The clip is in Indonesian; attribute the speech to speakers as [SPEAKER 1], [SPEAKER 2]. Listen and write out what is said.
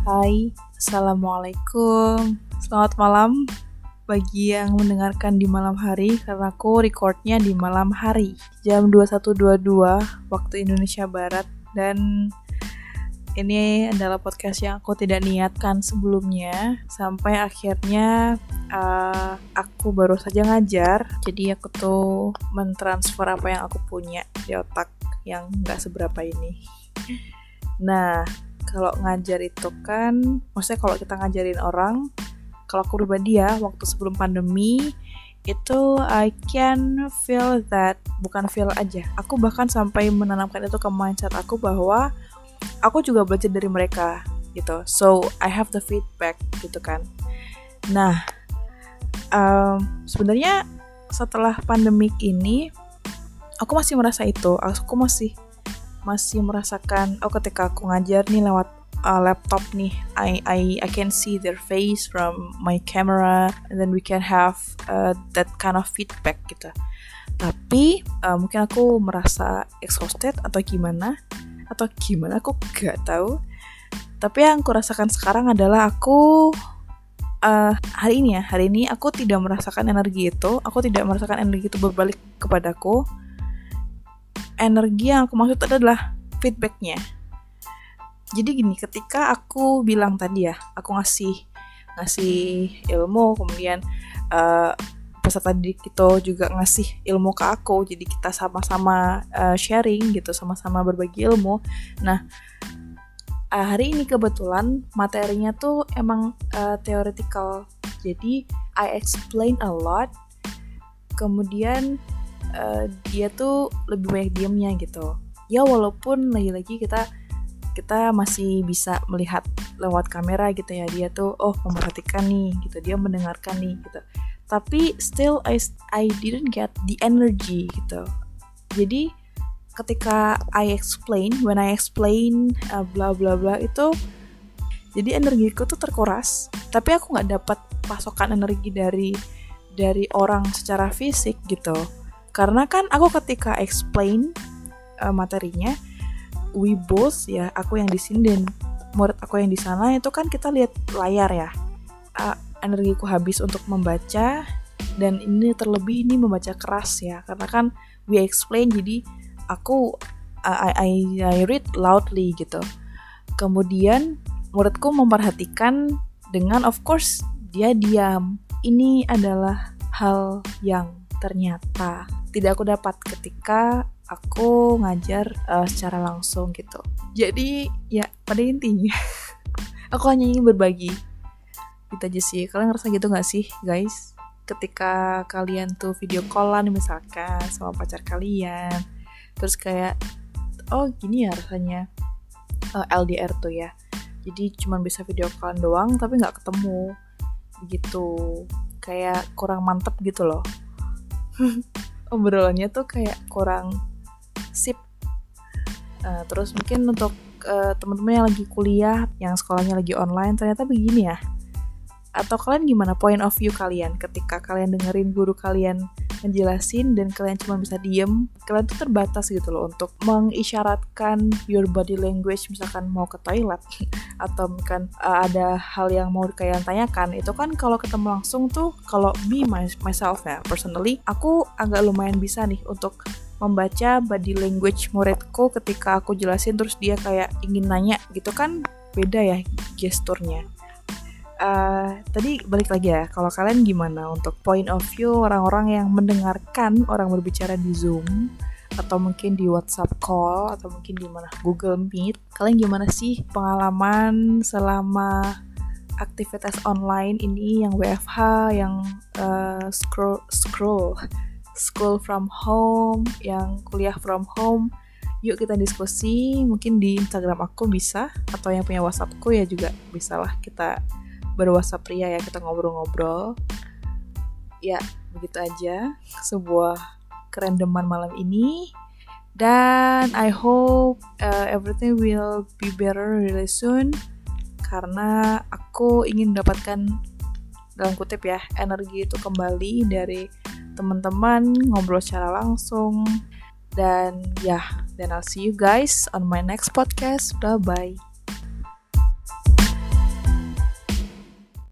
[SPEAKER 1] Hai, Assalamualaikum. Selamat malam bagi yang mendengarkan di malam hari Karena aku recordnya di malam hari. Jam 21.22 waktu Indonesia Barat. Dan ini adalah podcast yang aku tidak niatkan sebelumnya. Sampai akhirnya uh, aku baru saja ngajar. Jadi aku tuh mentransfer apa yang aku punya di otak yang gak seberapa ini. Nah, kalau ngajar itu kan maksudnya kalau kita ngajarin orang kalau aku pribadi ya waktu sebelum pandemi itu I can feel that bukan feel aja aku bahkan sampai menanamkan itu ke mindset aku bahwa aku juga belajar dari mereka gitu. So I have the feedback gitu kan. Nah um, sebenarnya setelah pandemik ini aku masih merasa itu aku masih masih merasakan oh ketika aku ngajar nih lewat uh, laptop nih I I I can see their face from my camera and then we can have uh, that kind of feedback gitu. Tapi uh, mungkin aku merasa exhausted atau gimana? Atau gimana aku gak tahu. Tapi yang aku rasakan sekarang adalah aku uh, hari ini ya hari ini aku tidak merasakan energi itu aku tidak merasakan energi itu berbalik kepadaku energi yang aku maksud adalah feedbacknya. Jadi gini ketika aku bilang tadi ya aku ngasih ngasih ilmu kemudian uh, peserta didik itu juga ngasih ilmu ke aku jadi kita sama-sama uh, sharing gitu sama-sama berbagi ilmu. Nah uh, hari ini kebetulan materinya tuh emang uh, theoretical. Jadi I explain a lot. Kemudian uh, dia tuh lebih banyak diamnya gitu. Ya walaupun lagi-lagi kita kita masih bisa melihat lewat kamera gitu ya. Dia tuh oh memperhatikan nih gitu. Dia mendengarkan nih gitu. Tapi still I I didn't get the energy gitu. Jadi ketika I explain when I explain uh, bla bla bla itu jadi energiku tuh terkuras tapi aku nggak dapat pasokan energi dari dari orang secara fisik gitu karena kan aku ketika explain uh, materinya we both ya aku yang di sini dan murid aku yang di sana itu kan kita lihat layar ya. Uh, energiku habis untuk membaca dan ini terlebih ini membaca keras ya. Karena kan we explain jadi aku uh, I, I, I read loudly gitu. Kemudian muridku memperhatikan dengan of course dia diam. Ini adalah hal yang ternyata tidak aku dapat ketika aku ngajar uh, secara langsung gitu. Jadi ya pada intinya aku hanya ingin berbagi. Gitu aja sih. Kalian ngerasa gitu gak sih guys? Ketika kalian tuh video callan misalkan sama pacar kalian, terus kayak oh gini ya rasanya uh, eh, LDR tuh ya. Jadi cuma bisa video callan doang tapi nggak ketemu begitu kayak kurang mantep gitu loh obrolannya tuh kayak kurang sip. Uh, terus mungkin untuk uh, teman-teman yang lagi kuliah yang sekolahnya lagi online ternyata begini ya. Atau kalian gimana point of view kalian ketika kalian dengerin guru kalian ngejelasin dan kalian cuma bisa diem kalian tuh terbatas gitu loh untuk mengisyaratkan your body language misalkan mau ke toilet atau mungkin uh, ada hal yang mau kalian tanyakan itu kan kalau ketemu langsung tuh kalau me myself ya personally aku agak lumayan bisa nih untuk membaca body language muridku ketika aku jelasin terus dia kayak ingin nanya gitu kan beda ya gesturnya. Uh, tadi balik lagi ya, kalau kalian gimana untuk point of view orang-orang yang mendengarkan orang berbicara di Zoom atau mungkin di WhatsApp call atau mungkin di mana Google Meet, kalian gimana sih pengalaman selama aktivitas online ini yang WFH, yang uh, scroll scroll school from home, yang kuliah from home? Yuk kita diskusi, mungkin di Instagram aku bisa atau yang punya WhatsAppku ya juga bisalah kita berwhatsapp pria ya kita ngobrol-ngobrol. Ya begitu aja. Sebuah kerendeman malam ini. Dan I hope uh, everything will be better really soon. Karena aku ingin mendapatkan dalam kutip ya energi itu kembali dari teman-teman ngobrol secara langsung. Dan ya yeah, then I'll see you guys on my next podcast. Bye bye